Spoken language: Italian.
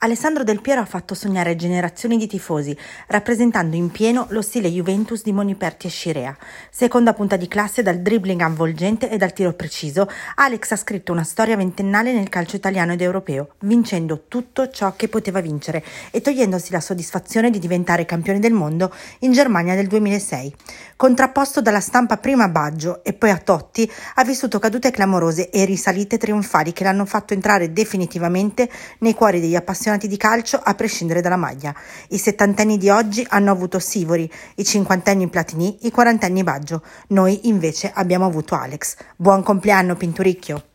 Alessandro Del Piero ha fatto sognare generazioni di tifosi, rappresentando in pieno lo stile Juventus di Moniperti e Scirea. Seconda punta di classe dal dribbling avvolgente e dal tiro preciso, Alex ha scritto una storia ventennale nel calcio italiano ed europeo, vincendo tutto ciò che poteva vincere e togliendosi la soddisfazione di diventare campione del mondo in Germania nel 2006. Contrapposto dalla stampa prima a Baggio e poi a Totti, ha vissuto cadute clamorose e risalite trionfali che l'hanno fatto entrare definitivamente nei cuori degli appassionati appassionati di calcio a prescindere dalla maglia. I settantenni di oggi hanno avuto Sivori, i cinquantenni Platini, i quarantenni Baggio. Noi invece abbiamo avuto Alex. Buon compleanno Pinturicchio!